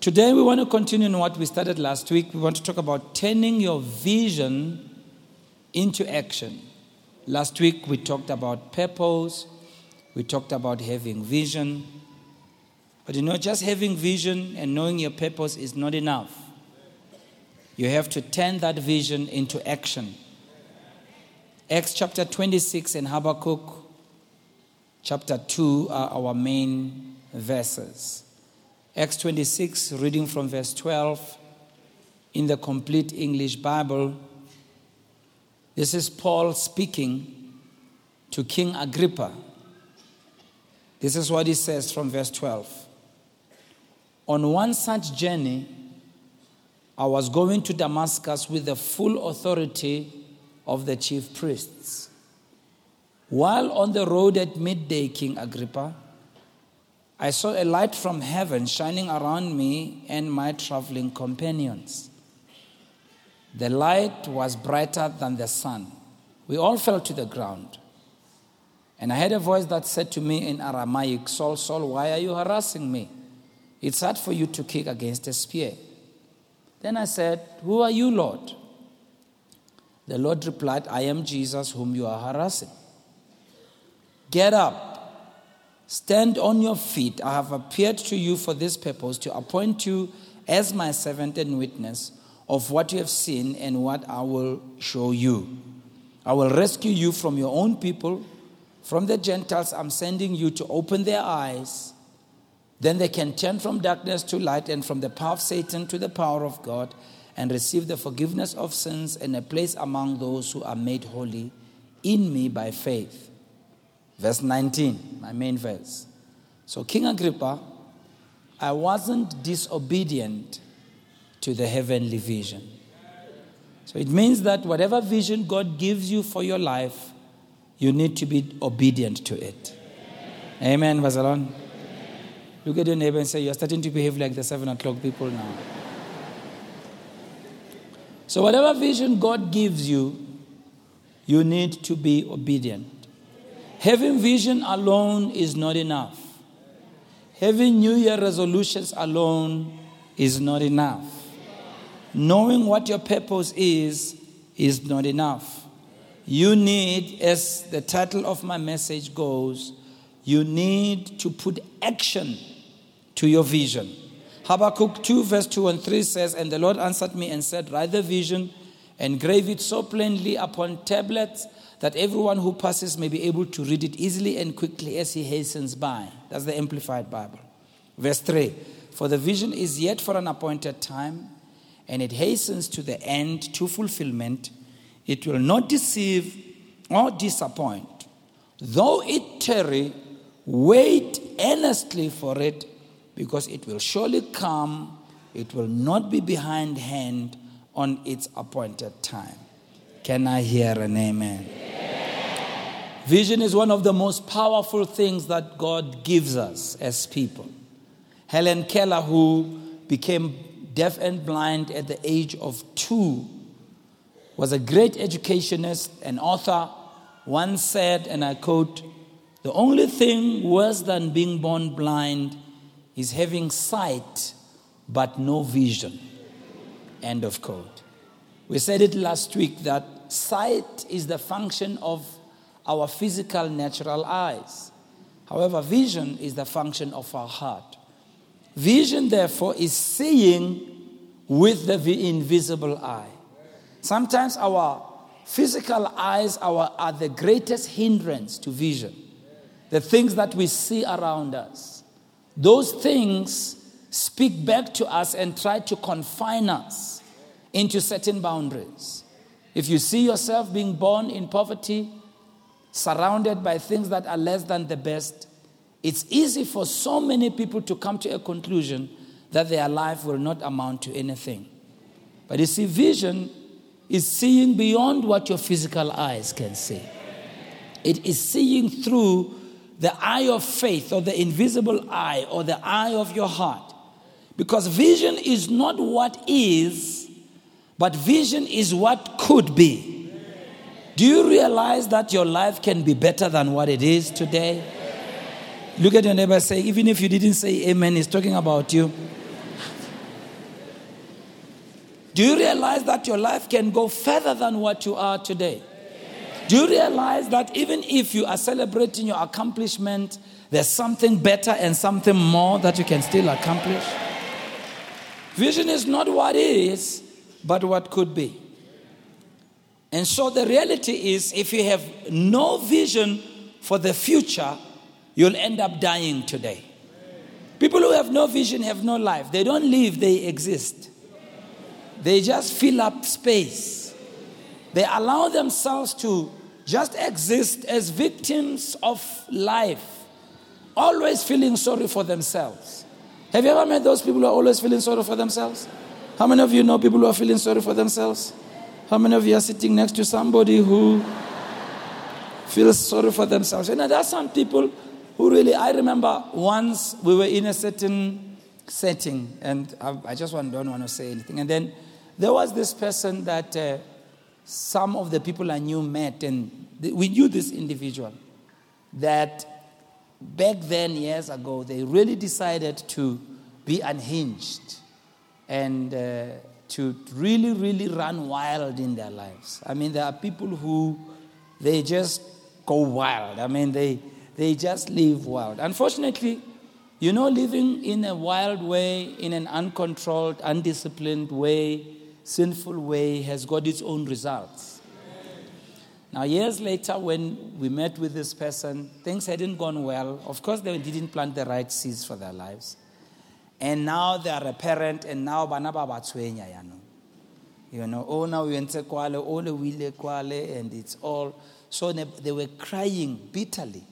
Today, we want to continue in what we started last week. We want to talk about turning your vision into action. Last week, we talked about purpose, we talked about having vision. But you know, just having vision and knowing your purpose is not enough. You have to turn that vision into action. Acts chapter 26 and Habakkuk chapter 2 are our main verses. Acts 26, reading from verse 12 in the complete English Bible. This is Paul speaking to King Agrippa. This is what he says from verse 12. On one such journey, I was going to Damascus with the full authority of the chief priests. While on the road at midday, King Agrippa, I saw a light from heaven shining around me and my traveling companions. The light was brighter than the sun. We all fell to the ground. And I heard a voice that said to me in Aramaic, Saul, Saul, why are you harassing me? It's hard for you to kick against a spear. Then I said, Who are you, Lord? The Lord replied, I am Jesus whom you are harassing. Get up Stand on your feet. I have appeared to you for this purpose to appoint you as my servant and witness of what you have seen and what I will show you. I will rescue you from your own people, from the Gentiles. I'm sending you to open their eyes. Then they can turn from darkness to light and from the power of Satan to the power of God and receive the forgiveness of sins and a place among those who are made holy in me by faith. Verse 19, my main verse. So, King Agrippa, I wasn't disobedient to the heavenly vision. So, it means that whatever vision God gives you for your life, you need to be obedient to it. Amen, Vazalon. Look at your neighbor and say, You're starting to behave like the seven o'clock people now. So, whatever vision God gives you, you need to be obedient. Having vision alone is not enough. Having New Year resolutions alone is not enough. Knowing what your purpose is is not enough. You need, as the title of my message goes, you need to put action to your vision. Habakkuk 2, verse 2 and 3 says, And the Lord answered me and said, Write the vision and grave it so plainly upon tablets that everyone who passes may be able to read it easily and quickly as he hastens by. That's the Amplified Bible. Verse 3 For the vision is yet for an appointed time, and it hastens to the end, to fulfillment. It will not deceive or disappoint. Though it tarry, wait earnestly for it, because it will surely come. It will not be behind hand on its appointed time. Can I hear an amen? Vision is one of the most powerful things that God gives us as people. Helen Keller, who became deaf and blind at the age of two, was a great educationist and author, once said, and I quote, The only thing worse than being born blind is having sight but no vision. End of quote. We said it last week that sight is the function of our physical natural eyes. However, vision is the function of our heart. Vision, therefore, is seeing with the invisible eye. Sometimes our physical eyes are, are the greatest hindrance to vision. The things that we see around us. Those things speak back to us and try to confine us into certain boundaries. If you see yourself being born in poverty, surrounded by things that are less than the best, it's easy for so many people to come to a conclusion that their life will not amount to anything. But you see, vision is seeing beyond what your physical eyes can see. It is seeing through the eye of faith or the invisible eye or the eye of your heart. Because vision is not what is, but vision is what could be. Do you realize that your life can be better than what it is today? Look at your neighbor say, even if you didn't say amen, he's talking about you. Do you realize that your life can go further than what you are today? Do you realize that even if you are celebrating your accomplishment, there's something better and something more that you can still accomplish? Vision is not what is, but what could be. And so the reality is if you have no vision for the future, you'll end up dying today. People who have no vision have no life. They don't live, they exist. They just fill up space. They allow themselves to just exist as victims of life, always feeling sorry for themselves. Have you ever met those people who are always feeling sorry for themselves? How many of you know people who are feeling sorry for themselves? How many of you are sitting next to somebody who feels sorry for themselves? You know, there are some people who really, I remember once we were in a certain setting, and I, just don't want to say anything. And then there was this person that uh, some of the people I knew met, and we knew this individual that back then, years ago, they really decided to be unhinged and uh, to really, really run wild in their lives. I mean, there are people who they just go wild. I mean, they, they just live wild. Unfortunately, you know, living in a wild way, in an uncontrolled, undisciplined way, sinful way, has got its own results. Now, years later, when we met with this person, things hadn't gone well. Of course, they didn't plant the right seeds for their lives. And now they are a parent, and now bana ba batswenya yano. You know, oh now we went kwale, oh le wile kwale, and it's all. So they were crying bitterly.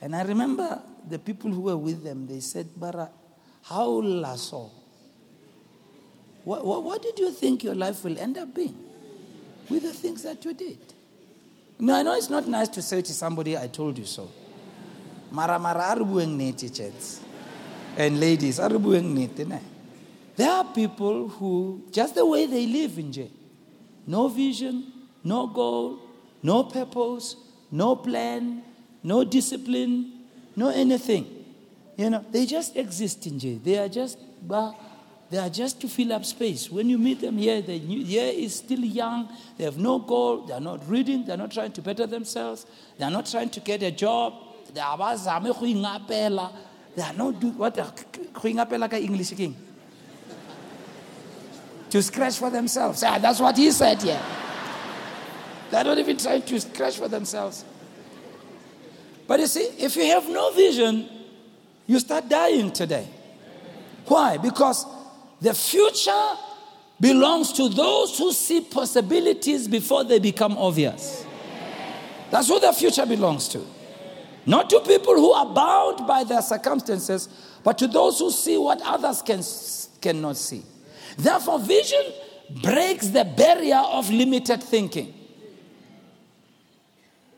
And I remember the people who were with them, they said, Bara, how lasso? What, what, what did you think your life will end up being with the things that you did? No, I know it's not nice to say to somebody, I told you so. Mara mara and ladies, there are people who, just the way they live in jail, no vision, no goal, no purpose, no plan, no discipline, no anything. You know, they just exist in jail. They are just, they are just to fill up space. When you meet them here, the year is still young. They have no goal. They are not reading. They are not trying to better themselves. They are not trying to get a job. They are they are not doing what going up like an English king. To scratch for themselves. Ah, that's what he said here. They're not even trying to scratch for themselves. But you see, if you have no vision, you start dying today. Why? Because the future belongs to those who see possibilities before they become obvious. That's who the future belongs to. Not to people who are bound by their circumstances, but to those who see what others can, cannot see. Therefore, vision breaks the barrier of limited thinking.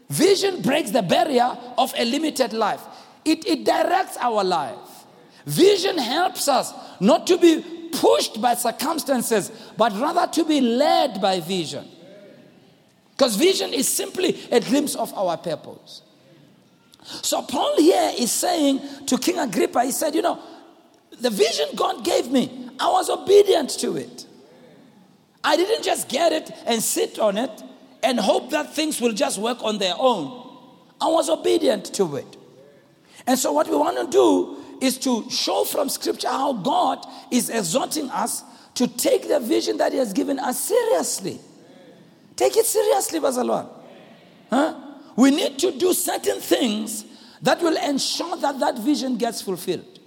Vision breaks the barrier of a limited life. It, it directs our life. Vision helps us not to be pushed by circumstances, but rather to be led by vision. Because vision is simply a glimpse of our purpose. So Paul here is saying to King Agrippa, he said, You know, the vision God gave me, I was obedient to it. I didn't just get it and sit on it and hope that things will just work on their own. I was obedient to it. And so, what we want to do is to show from Scripture how God is exhorting us to take the vision that He has given us seriously. Take it seriously, Bazalwan. Huh? We need to do certain things that will ensure that that vision gets fulfilled.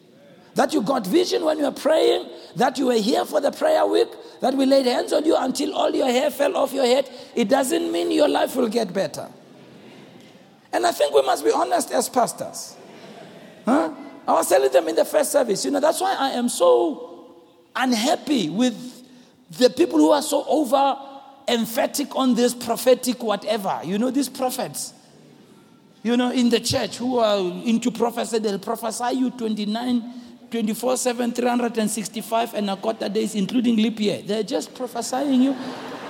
That you got vision when you were praying, that you were here for the prayer week, that we laid hands on you until all your hair fell off your head. It doesn't mean your life will get better. And I think we must be honest as pastors. Huh? I was telling them in the first service, you know, that's why I am so unhappy with the people who are so over emphatic on this prophetic whatever. You know, these prophets you know, in the church who are into prophecy, they'll prophesy you 29, 24 7, 365 and a quarter days, including leap year. They're just prophesying you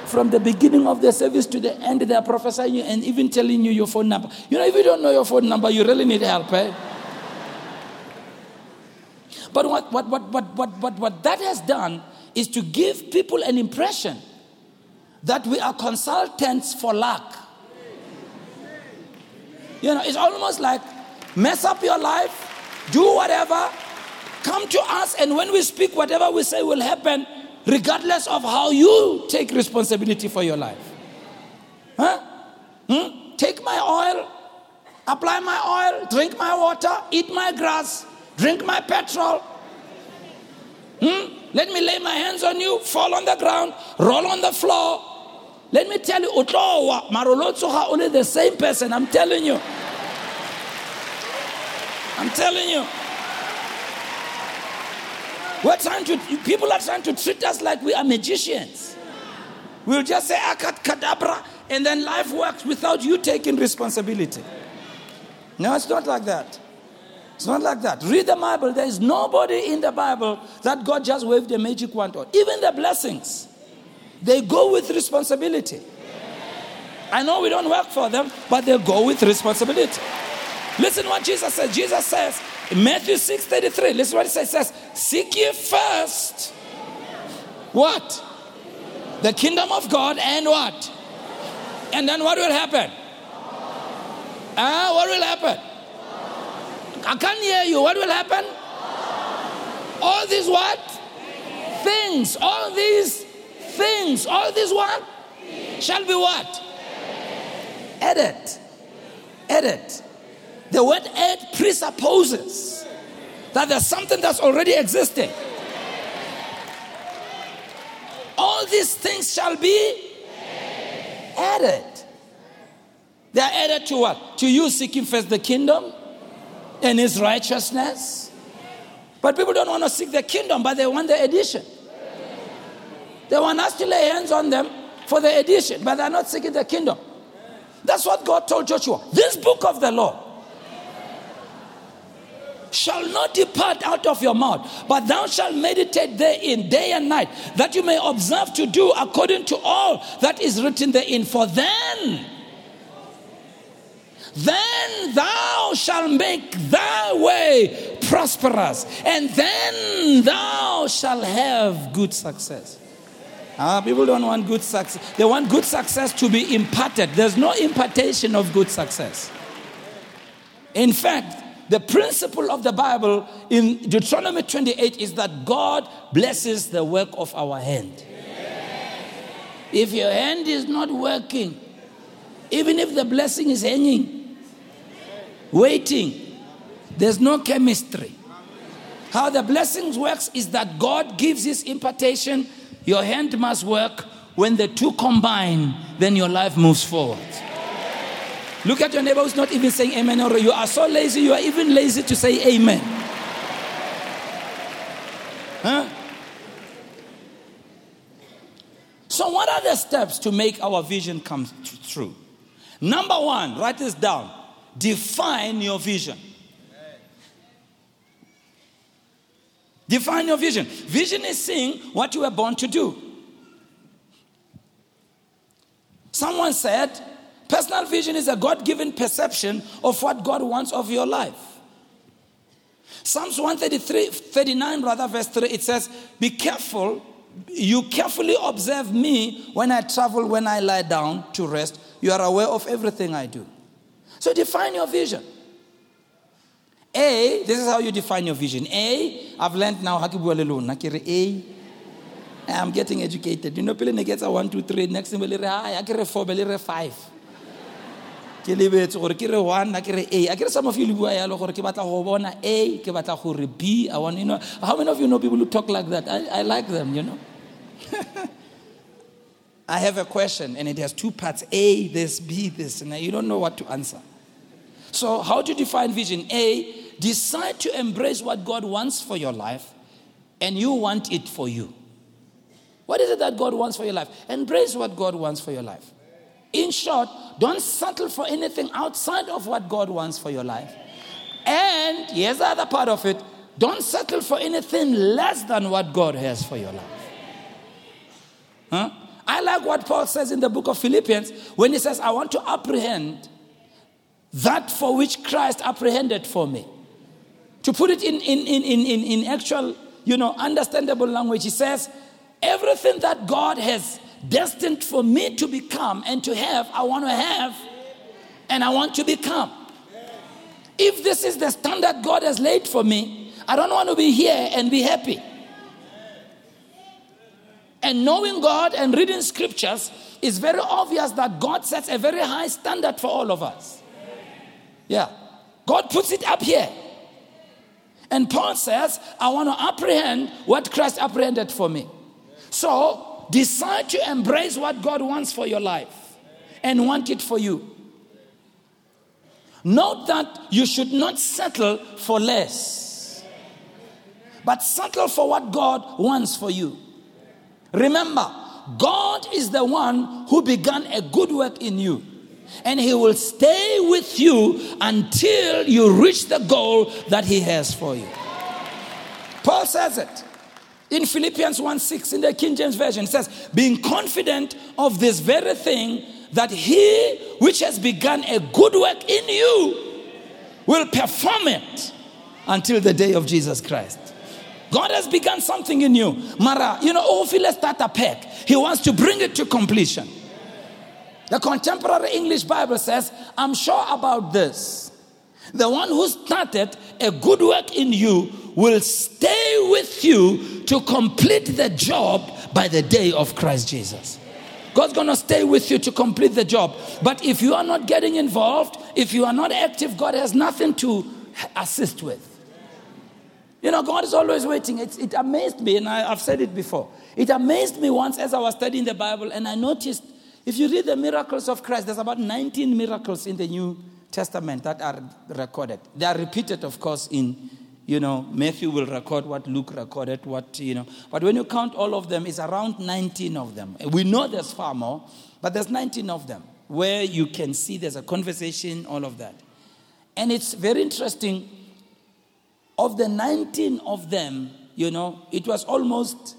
from the beginning of the service to the end. They're prophesying you and even telling you your phone number. You know, if you don't know your phone number, you really need help, eh? But what, what, what, what, what, what, what that has done is to give people an impression that we are consultants for luck. You know, it's almost like mess up your life, do whatever, come to us, and when we speak, whatever we say will happen, regardless of how you take responsibility for your life. Huh? Hmm? Take my oil, apply my oil, drink my water, eat my grass, drink my petrol. Hmm? Let me lay my hands on you, fall on the ground, roll on the floor. Let me tell you, only the same person. I'm telling you. I'm telling you. We're trying to, people are trying to treat us like we are magicians. We'll just say ah, akat kadabra, ah, and then life works without you taking responsibility. No, it's not like that. It's not like that. Read the Bible. There is nobody in the Bible that God just waved a magic wand on. Even the blessings, they go with responsibility. I know we don't work for them, but they go with responsibility. Listen what Jesus says. Jesus says in Matthew 6 33, listen what he says. He says, Seek ye first what? The kingdom of God and what? And then what will happen? Ah, uh, what will happen? I can't hear you. What will happen? All these what? Things. All these things. All these what? Shall be what? Added. Added. The word add presupposes that there's something that's already existing. All these things shall be added. They are added to what? To you seeking first the kingdom and his righteousness. But people don't want to seek the kingdom, but they want the addition. They want us to lay hands on them for the addition, but they're not seeking the kingdom. That's what God told Joshua. This book of the law shall not depart out of your mouth, but thou shalt meditate therein day and night, that you may observe to do according to all that is written therein. For then, then thou shalt make thy way prosperous, and then thou shalt have good success. Ah, people don't want good success. They want good success to be imparted. There's no impartation of good success. In fact, the principle of the Bible in Deuteronomy 28 is that God blesses the work of our hand. If your hand is not working, even if the blessing is hanging, waiting, there's no chemistry. How the blessings works is that God gives his impartation, your hand must work. When the two combine, then your life moves forward. Look at your neighbor who's not even saying amen, or you are so lazy, you are even lazy to say amen. Huh? So, what are the steps to make our vision come true? Number one, write this down define your vision. Define your vision. Vision is seeing what you were born to do. Someone said, Personal vision is a God given perception of what God wants of your life. Psalms 133, 39, rather, verse 3, it says, Be careful, you carefully observe me when I travel, when I lie down to rest. You are aware of everything I do. So define your vision. A, this is how you define your vision. A, I've learned now, how to alone. A, I'm getting educated. You know, Pele gets a one, two, three, next thing, I get a four, five. Ke lebetse gore ke re one re a. A ke re some of you le bua gore ke batla go bona a ke batla gore b. I want you know how many of you know people who talk like that? I, I like them you know? I have a question and it has two parts. A this b this and you don't know what to answer. So how to define vision? A decide to embrace what god wants for your life and you want it for you what is it that god wants for your life embrace what god wants for your life in short, don't settle for anything outside of what God wants for your life. And here's the other part of it don't settle for anything less than what God has for your life. Huh? I like what Paul says in the book of Philippians when he says, I want to apprehend that for which Christ apprehended for me. To put it in, in, in, in, in actual, you know, understandable language, he says, Everything that God has destined for me to become and to have, I want to have and I want to become. If this is the standard God has laid for me, I don't want to be here and be happy. And knowing God and reading scriptures is very obvious that God sets a very high standard for all of us. Yeah. God puts it up here. And Paul says, I want to apprehend what Christ apprehended for me. So decide to embrace what God wants for your life and want it for you. Note that you should not settle for less, but settle for what God wants for you. Remember, God is the one who began a good work in you. And he will stay with you until you reach the goal that he has for you. Paul says it in Philippians 1 6 in the King James Version. It says, Being confident of this very thing, that he which has begun a good work in you will perform it until the day of Jesus Christ. God has begun something in you. Mara, you know, oh. He wants to bring it to completion. The contemporary English Bible says, I'm sure about this. The one who started a good work in you will stay with you to complete the job by the day of Christ Jesus. God's going to stay with you to complete the job. But if you are not getting involved, if you are not active, God has nothing to assist with. You know, God is always waiting. It, it amazed me, and I, I've said it before. It amazed me once as I was studying the Bible, and I noticed if you read the miracles of Christ, there's about 19 miracles in the New Testament that are recorded. They are repeated, of course, in, you know, Matthew will record what Luke recorded, what, you know. But when you count all of them, it's around 19 of them. We know there's far more, but there's 19 of them where you can see there's a conversation, all of that. And it's very interesting of the 19 of them, you know, it was almost,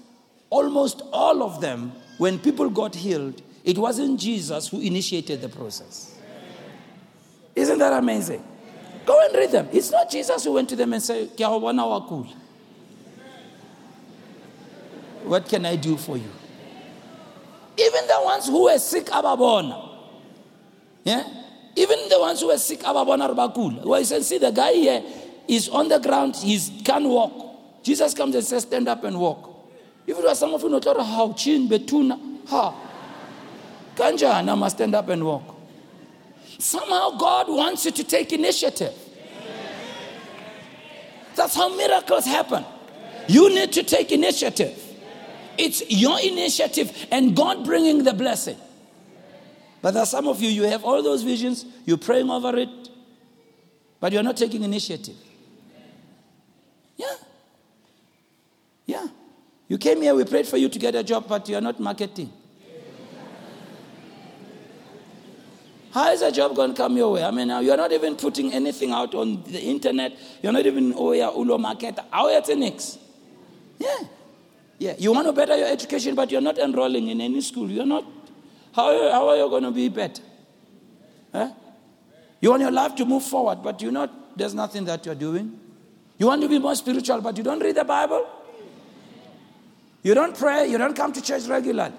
almost all of them, when people got healed, it wasn't Jesus who initiated the process. Isn't that amazing? Go and read them. It's not Jesus who went to them and said, What can I do for you? Even the ones who were sick, ababona. Yeah? Even the ones who were sick, ababona rabakul. Well, you see the guy here, is on the ground, he can't walk. Jesus comes and says, Stand up and walk. If it was some of you not how chin betuna, ha. Kanjana must stand up and walk. Somehow God wants you to take initiative. That's how miracles happen. You need to take initiative. It's your initiative and God bringing the blessing. But there are some of you, you have all those visions, you're praying over it, but you're not taking initiative. Yeah. Yeah. You came here, we prayed for you to get a job, but you're not marketing. How is a job going to come your way? I mean, you're not even putting anything out on the internet. You're not even, oh yeah, ulo market. How it's next? Yeah. Yeah. You want to better your education, but you're not enrolling in any school. You're not. How, how are you going to be better? Huh? You want your life to move forward, but you're not, there's nothing that you're doing. You want to be more spiritual, but you don't read the Bible? You don't pray, you don't come to church regularly.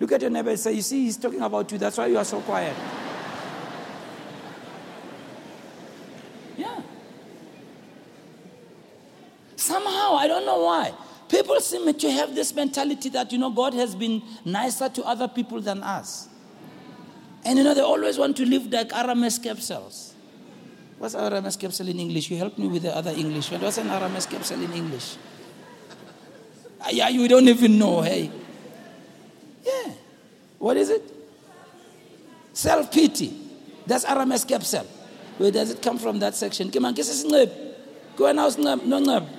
Look at your neighbor and say, You see, he's talking about you, that's why you are so quiet. Yeah. Somehow, I don't know why. People seem to have this mentality that, you know, God has been nicer to other people than us. And, you know, they always want to live like Aramis capsules. What's RMS capsule in English? You help me with the other English. What's an RMS capsule in English? Ah, yeah, you don't even know, hey. Yeah. What is it? Self pity. That's RMS capsule. Where does it come from, that section? Come on, kiss Go and no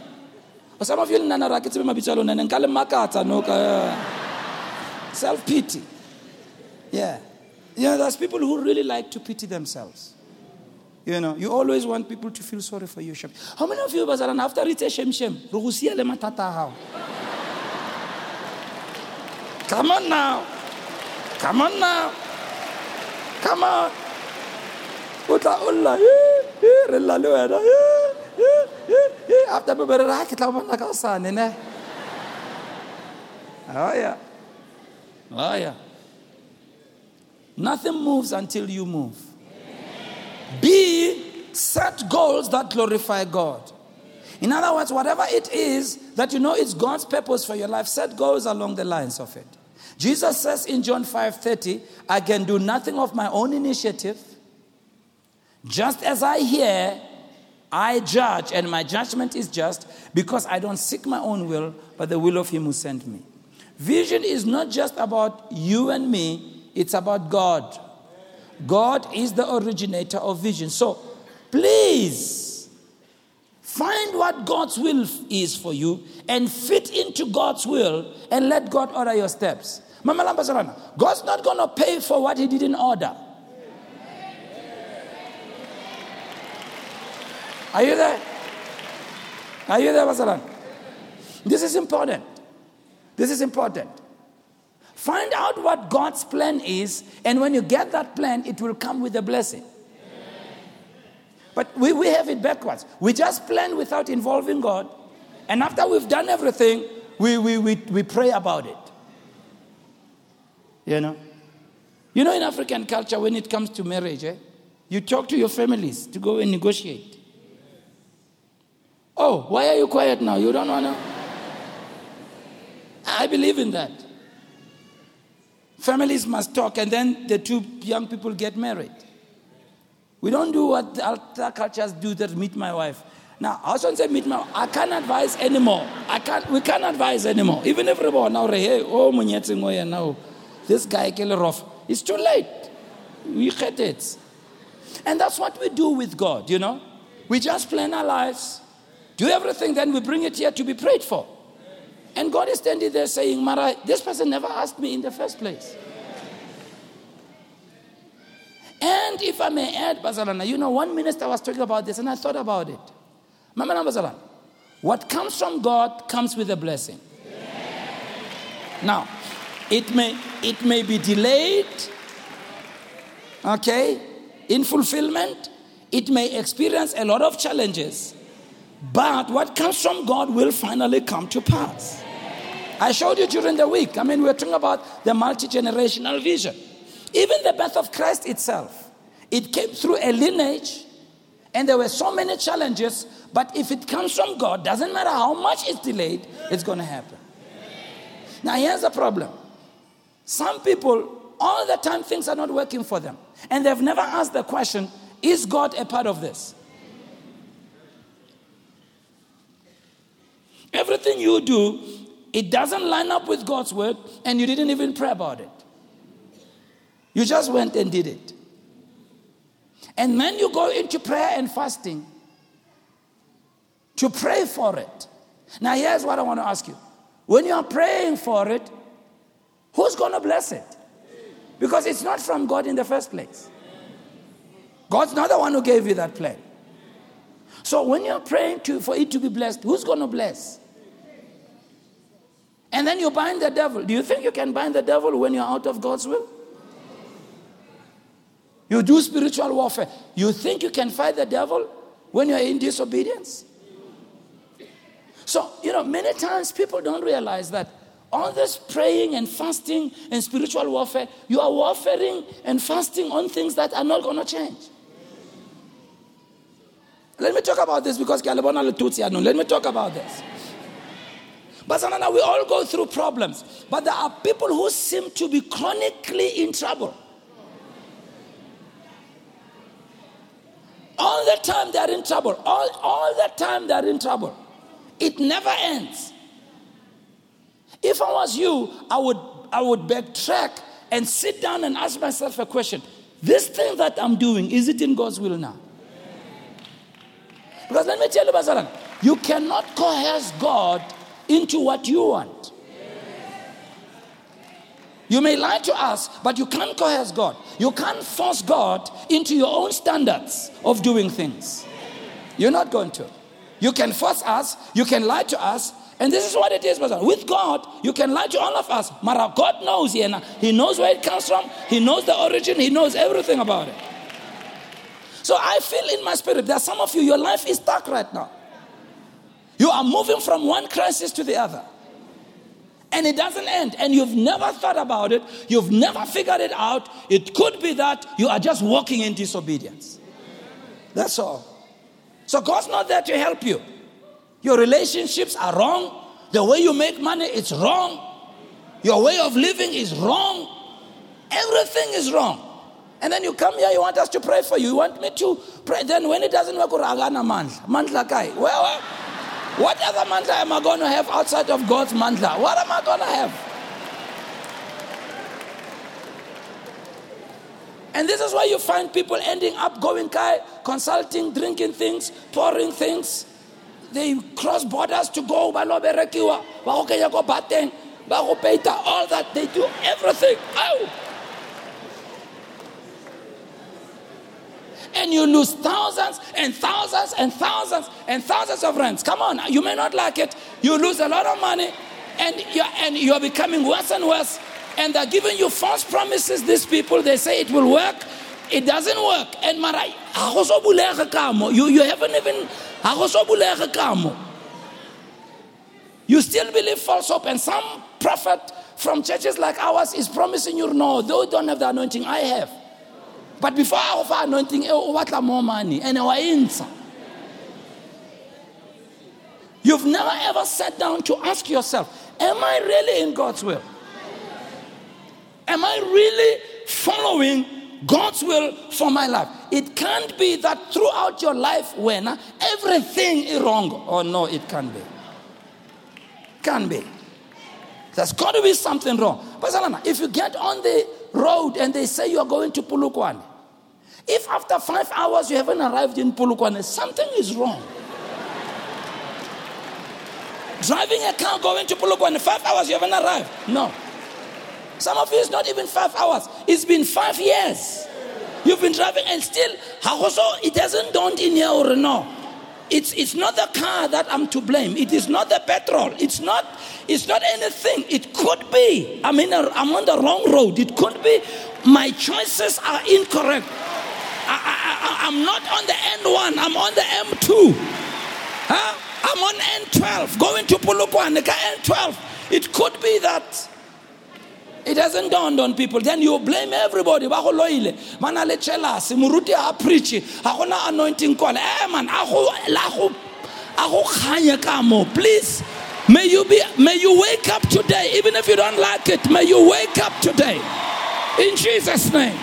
nceb. Some of you nana ke tsebe mabitso a lona nka le makatsa no self pity. Yeah. You know, there's people who really like to pity themselves. You know, you always want people to feel sorry for you. How many of you bazaran after a shem shem? le matata how? Come on now. Come on now. Come on. Re le. After be bere ra ke tla bona ka sane ne. Oh, yeah. Oh, yeah. Nothing moves until you move. B, set goals that glorify God. In other words, whatever it is that you know it's God's purpose for your life, set goals along the lines of it. Jesus says in John 5:30, I can do nothing of my own initiative. Just as I hear, I judge, and my judgment is just because I don't seek my own will, but the will of him who sent me. Vision is not just about you and me, it's about God. God is the originator of vision. So please find what God's will is for you and fit into God's will and let God order your steps. God's not going to pay for what He didn't order. Are you there? Are you there, Basaran? This is important. This is important. Find out what God's plan is, and when you get that plan, it will come with a blessing. But we, we have it backwards. We just plan without involving God, and after we've done everything, we, we, we, we pray about it. You know? You know, in African culture, when it comes to marriage, eh, you talk to your families to go and negotiate. Why are you quiet now? You don't want to? I believe in that. Families must talk, and then the two young people get married. We don't do what other cultures do that meet my wife. Now, I also say meet my I can't advise anymore. I can't, we can't advise anymore. Even if everyone now, hey, oh, now, this guy, rough. It's too late. We get it. And that's what we do with God, you know. We just plan our lives, do everything, then we bring it here to be prayed for. And God is standing there saying, Mara, this person never asked me in the first place. And if I may add, Bazalana, you know, one minister was talking about this and I thought about it. Mama Bazalana, what comes from God comes with a blessing. Now, it may, it may be delayed, okay, in fulfillment. It may experience a lot of challenges. But what comes from God will finally come to pass. I showed you during the week. I mean, we're talking about the multi generational vision. Even the birth of Christ itself, it came through a lineage, and there were so many challenges. But if it comes from God, doesn't matter how much it's delayed, it's going to happen. Now, here's the problem some people, all the time, things are not working for them. And they've never asked the question is God a part of this? Everything you do it doesn't line up with God's word, and you didn't even pray about it. You just went and did it. And then you go into prayer and fasting to pray for it. Now, here's what I want to ask you when you are praying for it, who's going to bless it? Because it's not from God in the first place. God's not the one who gave you that plan. So when you're praying to, for it to be blessed, who's going to bless? And then you bind the devil. Do you think you can bind the devil when you're out of God's will? You do spiritual warfare. You think you can fight the devil when you're in disobedience? So, you know, many times people don't realize that all this praying and fasting and spiritual warfare, you are warfaring and fasting on things that are not going to change. Let me talk about this because let me talk about this. But Sanana, we all go through problems. But there are people who seem to be chronically in trouble. All the time they're in trouble. All, all the time they're in trouble. It never ends. If I was you, I would, I would backtrack and sit down and ask myself a question. This thing that I'm doing, is it in God's will now? Because let me tell you, Bazaran, you cannot coerce God into what you want. You may lie to us, but you can't coerce God. You can't force God into your own standards of doing things. You're not going to. You can force us, you can lie to us, and this is what it is, brother. With God, you can lie to all of us. Mara, God knows here. He knows where it comes from, He knows the origin, He knows everything about it. So I feel in my spirit that some of you, your life is stuck right now. You are moving from one crisis to the other. And it doesn't end. And you've never thought about it. You've never figured it out. It could be that you are just walking in disobedience. That's all. So God's not there to help you. Your relationships are wrong. The way you make money is wrong. Your way of living is wrong. Everything is wrong. And then you come here, you want us to pray for you. You want me to pray. Then when it doesn't work, mandla. Mandla kai. Well, what other mandla am I going to have outside of God's mandla? What am I going to have? And this is why you find people ending up going kai, consulting, drinking things, pouring things. They cross borders to go, all that. They do everything. Oh. And you lose thousands and thousands and thousands and thousands of rands. Come on, you may not like it. You lose a lot of money and you're, and you're becoming worse and worse. And they're giving you false promises, these people. They say it will work. It doesn't work. And Marai, you, you haven't even. You still believe false hope. And some prophet from churches like ours is promising you, no, they don't have the anointing I have. But before I offer anointing, eh, what more money? And I answer. You've never ever sat down to ask yourself, Am I really in God's will? Am I really following God's will for my life? It can't be that throughout your life when everything is wrong. Oh no, it can't be. Can't be. There's got to be something wrong. But if you get on the road and they say you are going to Polokwane, if after five hours you haven't arrived in Polokwane, something is wrong. Driving a car going to Polokwane, five hours you haven't arrived. No. Some of you it's not even five hours. It's been five years. You've been driving and still, it hasn't dawned in here or no. It's, it's not the car that I'm to blame. It is not the petrol. It's not, it's not anything. It could be. I mean, I'm on the wrong road. It could be my choices are incorrect. I, I, I'm not on the N1, I'm on the M2. Huh? I'm on N12, going to Polokwane, N12. It could be that it hasn't dawned on people. Then you blame everybody. Ba go loile. Mana le chelas, muruti a preach. Ha gona anointing call. Eh man, a go la go a go khanya ka mo. Please May you be may you wake up today even if you don't like it. May you wake up today. In Jesus name.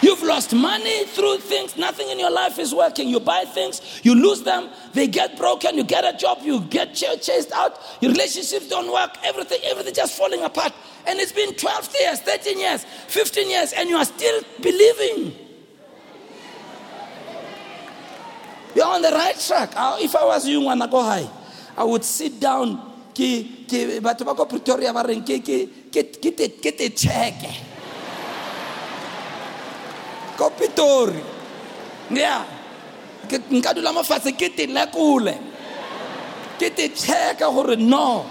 You've lost money through things. Nothing in your life is working. You buy things, you lose them, they get broken, you get a job, you get chased out, your relationships don't work, everything, everything just falling apart. And it's been 12 years, 13 years, 15 years, and you are still believing. You're on the right track. Ah, if I was you, wanna go high, I would sit down. Ke, ke, batho ba ko Pretoria ba reng ke te check ko pitori ya no.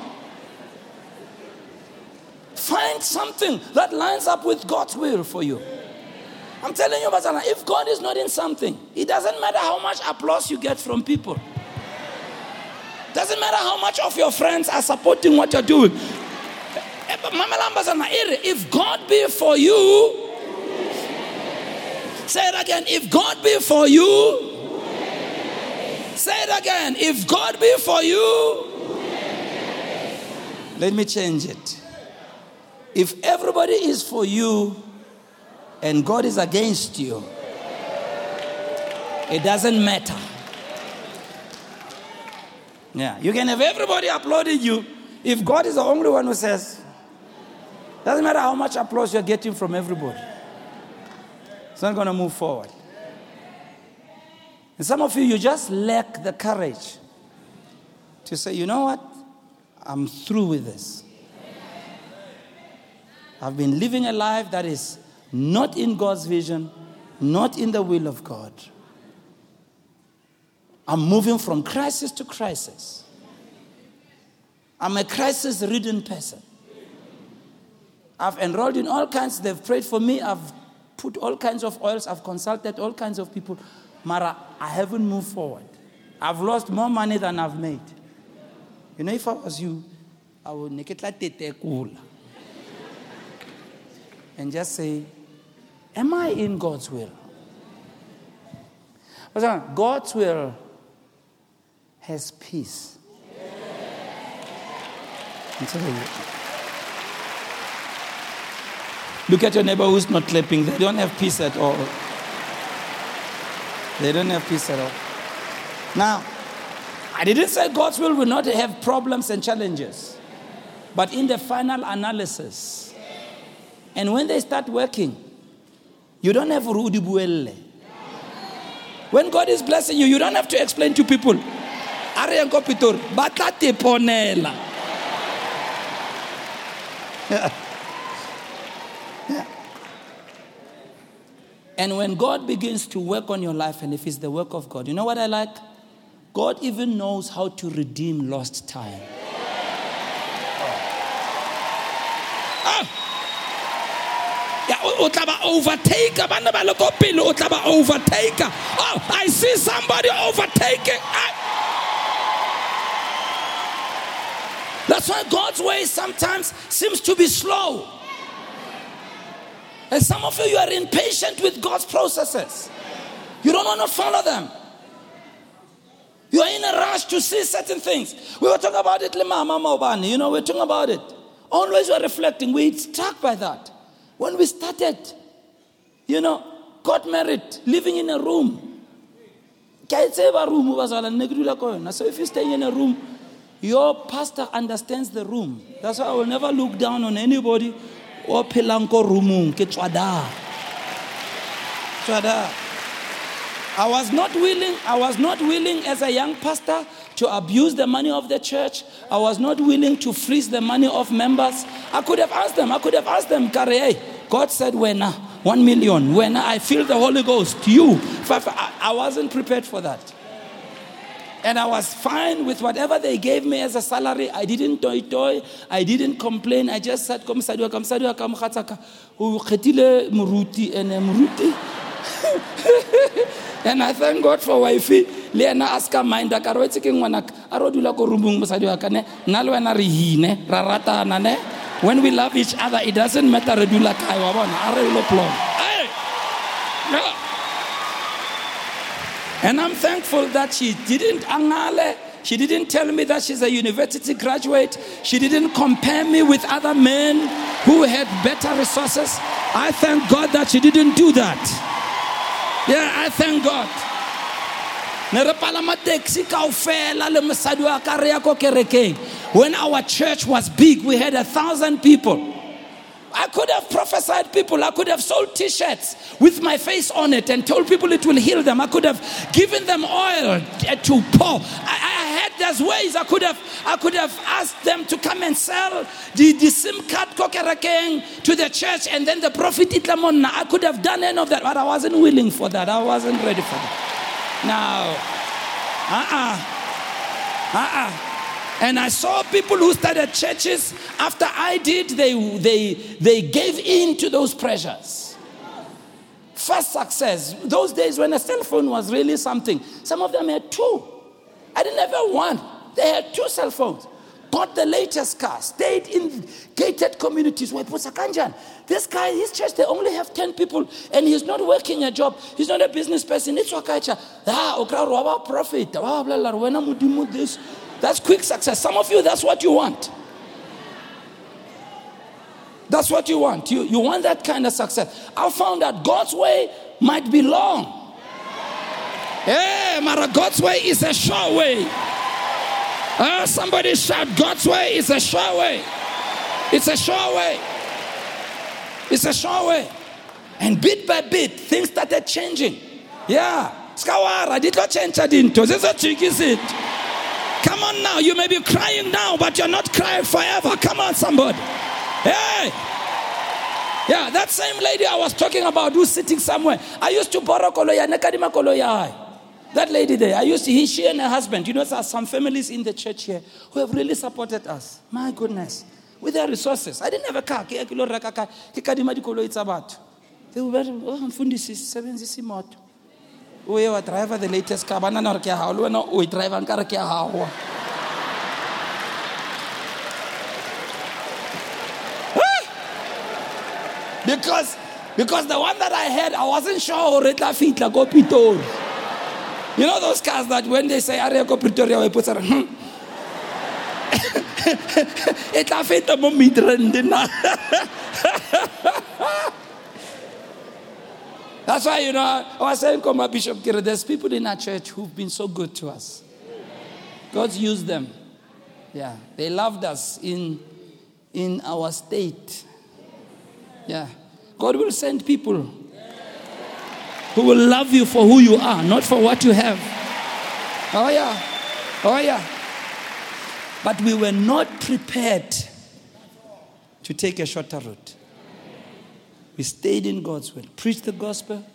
Find something that lines up with god's will for you i'm telling you Bazana, if god is not in something it doesn't matter how much applause you get from people doesn't matter how much of your friends are supporting what you're doing eh, if god be for you Say it again. If God be for you, say it again. If God be for you, let me change it. If everybody is for you and God is against you, it doesn't matter. Yeah, you can have everybody applauding you. If God is the only one who says, doesn't matter how much applause you're getting from everybody. It's not going to move forward. And some of you, you just lack the courage to say, you know what? I'm through with this. I've been living a life that is not in God's vision, not in the will of God. I'm moving from crisis to crisis. I'm a crisis ridden person. I've enrolled in all kinds, they've prayed for me, I've put all kinds of oils, I've consulted all kinds of people. Mara, I haven't moved forward. I've lost more money than I've made. You know, if I was you, I would neketla tetekula and just say, Am I in God's will? God's will has peace. Look at your neighbor who's not clapping. They don't have peace at all. They don't have peace at all. Now, I didn't say God's will will not have problems and challenges. But in the final analysis, and when they start working, you don't have Rudi Buelle. When God is blessing you, you don't have to explain to people. Yeah. And when God begins to work on your life, and if it's the work of God, you know what I like? God even knows how to redeem lost time. Ah! Yeah, oh i see somebody overtaking I... that's why god's way sometimes seems to be slow and some of you you are impatient with god's processes you don't want to follow them you are in a rush to see certain things. We were talking about it, Mama Mobani. You know, we are talking about it. Always we're reflecting. We're struck by that. When we started, you know, got married, living in a room. room So if you stay in a room, your pastor understands the room. That's why I will never look down on anybody rumung. I was not willing, I was not willing as a young pastor to abuse the money of the church. I was not willing to freeze the money of members. I could have asked them, I could have asked them, hey, God said, when one million, when I feel the Holy Ghost, you. I wasn't prepared for that. And I was fine with whatever they gave me as a salary. I didn't toy toy. I didn't complain. I just said, Come sadua, come sadua, come khataka. muruti and muruti. and I thank God for wifey le ena a ska minda ka re ke ngwanaka a re dula ko roomong mosadi wa ka ne nna le wena re hine ra ratana ne when we love each other it doesn't matter re dula kae wa bona a re lo and I'm thankful that she didn't angale she didn't tell me that she's a university graduate. She didn't compare me with other men who had better resources. I thank God that she didn't do that. Yeah, I thank God. When our church was big, we had a thousand people. I could have prophesied people. I could have sold t shirts with my face on it and told people it will heal them. I could have given them oil to pour. I, I those ways. I could have I could have asked them to come and sell the, the SIM card kokerakeng to the church and then the prophet itlamonna. I could have done any of that, but I wasn't willing for that. I wasn't ready for that. Now, uh uh-uh. uh. Uh-uh. And I saw people who started churches after I did, they, they, they gave in to those pressures. First success, those days when a cell phone was really something, some of them had two. I didn't have one. They had two cell phones. Got the latest car, stayed in gated communities where Pusakanjan. This guy, his church, they only have 10 people and he's not working a job. He's not a business person. It's wakaicha. Ah, okra profit. This. That's quick success. Some of you, that's what you want. That's what you want. You, you want that kind of success. I found that God's way might be long. Hey, Mara, God's way is a sure way. Uh, somebody shout, God's way is a sure way. It's a sure way. It's a sure way. And bit by bit, things started changing. Yeah. Skawara, did not change into. This is a Is it. Come on now. You may be crying now, but you're not crying forever. Come on, somebody. Hey. Yeah, that same lady I was talking about who's sitting somewhere. I used to borrow koloya, nekadima koloya. That lady there, I used to, she and her husband, you know, there are some families in the church here who have really supported us. My goodness. With their resources. I didn't have a car. Ke kilo reka ka. Ke kadima dikoloi were oh, driver the latest car. Bana na re ke We le wena o e driver how. re ke. Because because the one that I had, I wasn't sure o re tla like go Pitori. You know those cars that when they say Area go Pretoria, we put hmm. It feta mo midrand. That's why, you know, I was saying, come my Bishop Kira, there's people in our church who've been so good to us. God's used them. Yeah, they loved us in, in our state. Yeah. God will send people who will love you for who you are, not for what you have. Oh, yeah. Oh, yeah. But we were not prepared to take a shorter route. We stayed in God's will. Preach the gospel.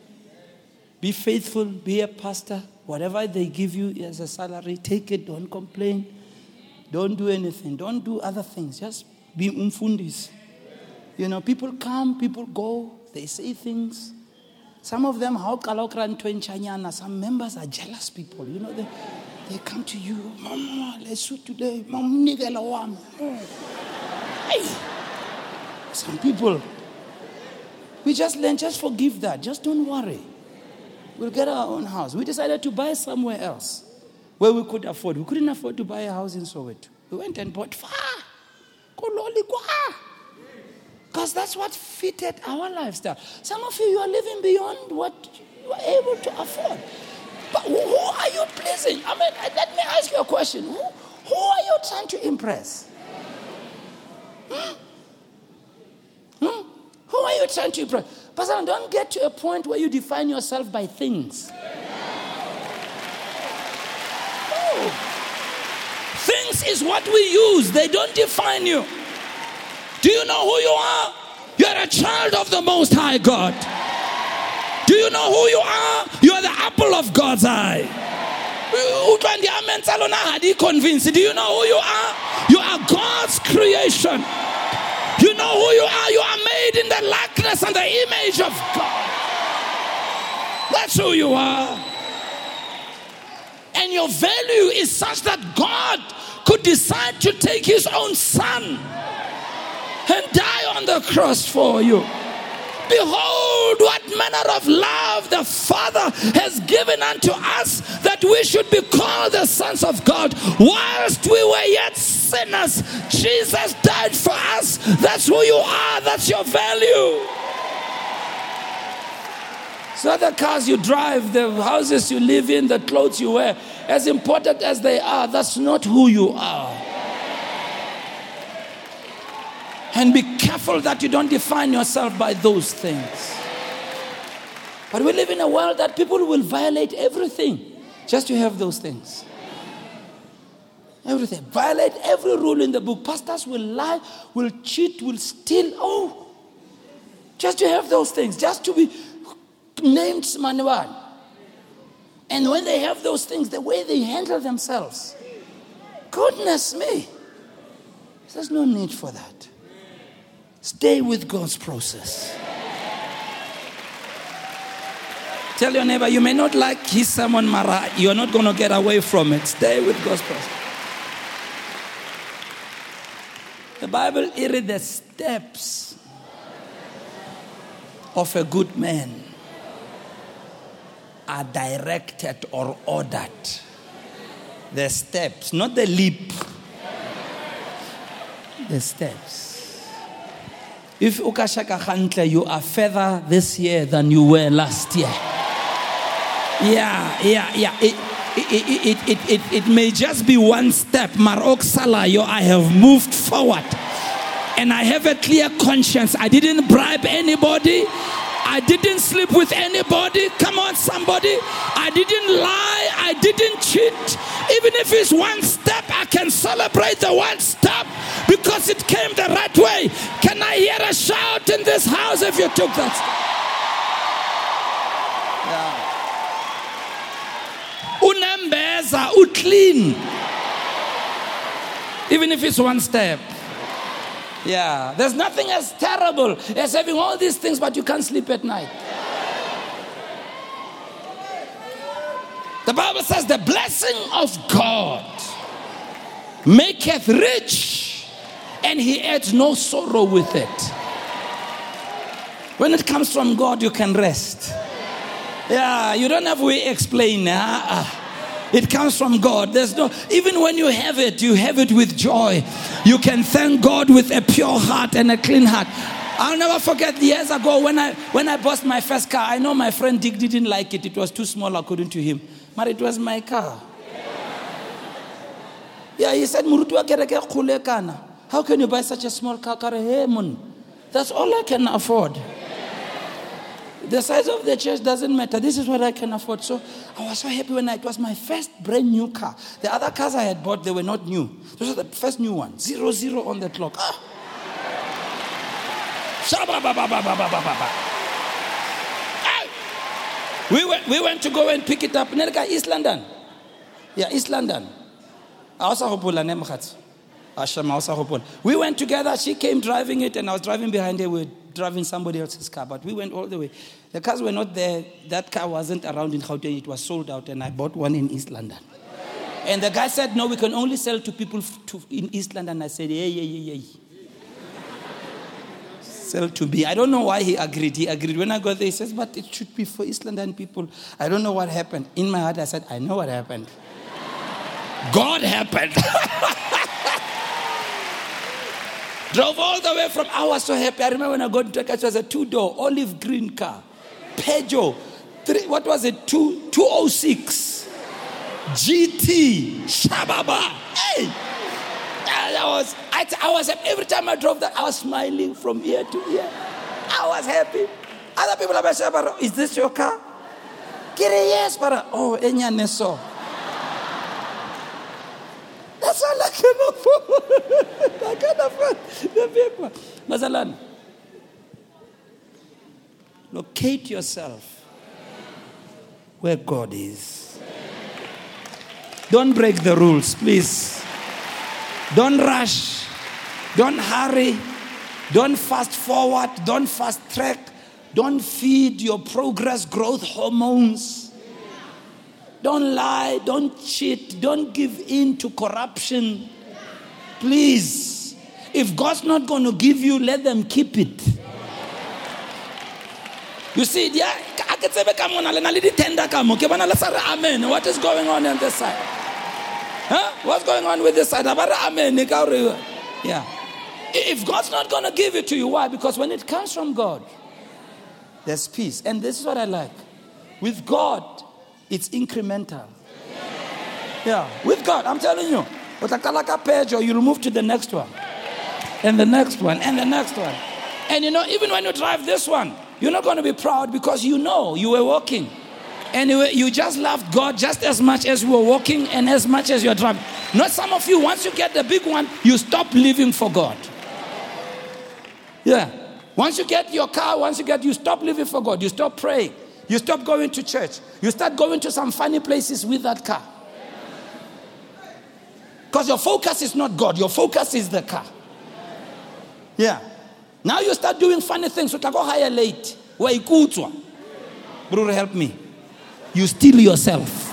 Be faithful. Be a pastor. Whatever they give you as a salary, take it. Don't complain. Don't do anything. Don't do other things. Just be umfundis. You know, people come, people go. They say things. Some of them, how some members are jealous people. You know, they, they come to you, Mama, let's shoot today. Mama, Hey. Some people, we just learn, just forgive that. Just don't worry. We'll get our own house. We decided to buy somewhere else where we could afford. We couldn't afford to buy a house in Soweto. We went and bought far. Because that's what fitted our lifestyle. Some of you, you are living beyond what you are able to afford. But who are you pleasing? I mean, let me ask you a question. Who, who are you trying to impress? Hmm? Hmm? Who are you trying to impress? Pastor, don't get to a point where you define yourself by things. Things is what we use, they don't define you. Do you know who you are? You're a child of the Most High God. Do you know who you are? You are the apple of God's eye. Do you know who you are? You are God's creation. You know who you are. You are made in the likeness and the image of God. That's who you are. And your value is such that God could decide to take his own son and die on the cross for you. Behold, what manner of love the Father has given unto us that we should be called the sons of God. Whilst we were yet sinners, Jesus died for us. That's who you are, that's your value. So the cars you drive, the houses you live in, the clothes you wear, as important as they are, that's not who you are. And be careful that you don't define yourself by those things. But we live in a world that people will violate everything just to have those things. Everything. Violate every rule in the book. Pastors will lie, will cheat, will steal. Oh, just to have those things, just to be named Manuel. And when they have those things, the way they handle themselves, goodness me, there's no need for that. Stay with God's process. Tell your neighbor, you may not like his sermon, Mara. You're not going to get away from it. Stay with God's process. The Bible is the steps of a good man are directed or ordered. The steps, not the leap. The steps. If ukashaka khantle, you are further this year than you were last year. Yeah, yeah, yeah. It, it, it, it, it, it, may just be one step. Marok Salayo, I have moved forward. And I have a clear conscience. I didn't bribe anybody. I didn't sleep with anybody. Come on, somebody. I didn't lie. I didn't cheat. Even if it's one step, I can celebrate the one step because it came the right way. Can I hear a shout in this house if you took that step? Unembeza, uclean. Even if it's one step. Yeah, there's nothing as terrible as having all these things, but you can't sleep at night. The Bible says, The blessing of God maketh rich, and he adds no sorrow with it. When it comes from God, you can rest. Yeah, you don't have to explain. Uh, it comes from God. There's no, even when you have it, you have it with joy. You can thank God with a pure heart and a clean heart. I'll never forget years ago when I when I bought my first car. I know my friend Dick didn't like it. It was too small according to him. But it was my car. Yeah, he said, How can you buy such a small car? That's all I can afford. The size of the church doesn't matter. This is what I can afford. So I was so happy when I, it was my first brand new car. The other cars I had bought, they were not new. This was the first new one. Zero, zero on the clock. Ah. We went, we went to go and pick it up. Nelka, East London. Yeah, East London. We went together. She came driving it, and I was driving behind her. We were driving somebody else's car, but we went all the way. The cars were not there. That car wasn't around in Gauteng. It was sold out, and I bought one in East London. And the guy said, No, we can only sell to people to, in East London. I said, Yeah, yeah, yeah, yeah. Sell to. I don't know why he agreed. He agreed. When I got there, he says, But it should be for East London people. I don't know what happened. In my heart, I said, I know what happened. God happened. Drove all the way from, I was so happy. I remember when I got to Turkey, it was a two door olive green car. Peugeot. Three, what was it? Two, 206. GT. Shababa. Hey! That was, I, I was every time I drove that, I was smiling from ear to ear. I was happy. Other people are saying, is this your car? It, yes, but oh, enya neso. That's all I can afford. I can afford the paper. Mazalan, locate yourself where God is. Don't break the rules, please. Don't rush. Don't hurry. Don't fast forward. Don't fast track. Don't feed your progress growth hormones. Don't lie, don't cheat, don't give in to corruption. Please. If God's not going to give you, let them keep it. You see, amen. What is going on on this side? Huh? What's going on with this side? Amen. Yeah. If God's not going to give it to you, why? Because when it comes from God, there's peace. And this is what I like. With God, it's incremental. Yeah, with God, I'm telling you. But a page or you'll move to the next one. And the next one, and the next one. And you know, even when you drive this one, you're not going to be proud because you know you were walking. Anyway, you just loved God just as much as you were walking and as much as you're driving. Not some of you, once you get the big one, you stop living for God. Yeah. Once you get your car, once you get, you stop living for God. You stop praying. You stop going to church. You start going to some funny places with that car. Because your focus is not God, your focus is the car. Yeah. Now you start doing funny things. So go hire late. Brother, help me. You steal yourself.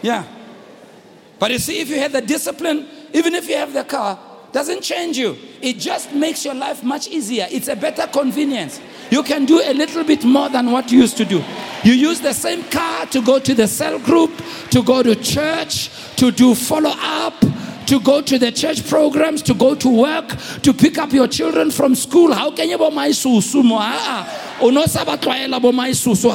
Yeah. But you see, if you have the discipline, even if you have the car, doesn't change you. It just makes your life much easier. It's a better convenience. You can do a little bit more than what you used to do. You use the same car to go to the cell group, to go to church, to do follow up, to go to the church programs, to go to work, to pick up your children from school. How can you mo? Ah, twaela bo my susu.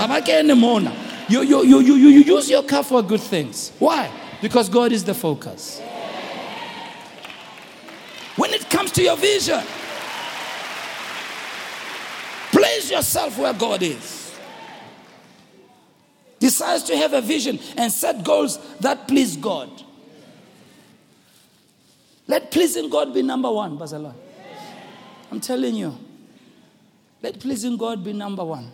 You, you, you, you, you use your car for good things. Why? Because God is the focus when it comes to your vision. Place yourself where God is. Decides to have a vision and set goals that please God. Let pleasing God be number one, Bazalon. I'm telling you. Let pleasing God be number one.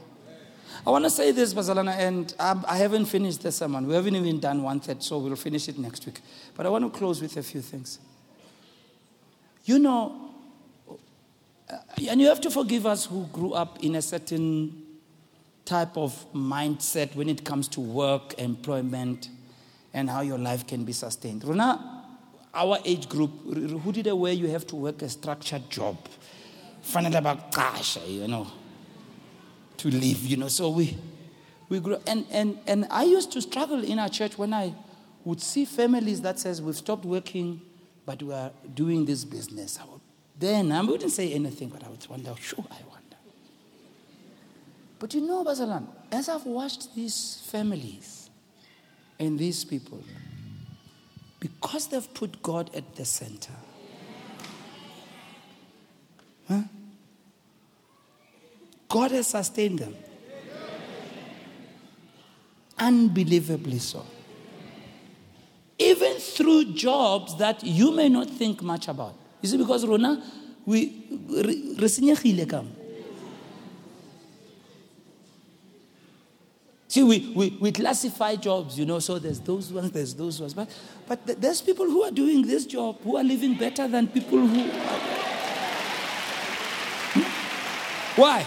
I want to say this, Bazalana, and I haven't finished the sermon. We haven't even done one third, so we'll finish it next week. But I want to close with a few things. You know, uh, and you have to forgive us who grew up in a certain type of mindset when it comes to work, employment, and how your life can be sustained. Rona, our age group, who did a way you have to work a structured job. Find about cash, you know to live you know so we we grew and and and i used to struggle in our church when i would see families that says we've stopped working but we are doing this business. I would, then i wouldn't say anything but i would wonder sure i wonder. But you know basalan as i've watched these families and these people because they've put god at the center huh? god has sustained them. Unbelievably so even through jobs that you may not think much about. You see, because Rona, we. See, we, we, we classify jobs, you know, so there's those ones, there's those ones. But, but there's people who are doing this job who are living better than people who. Are... Hmm? Why?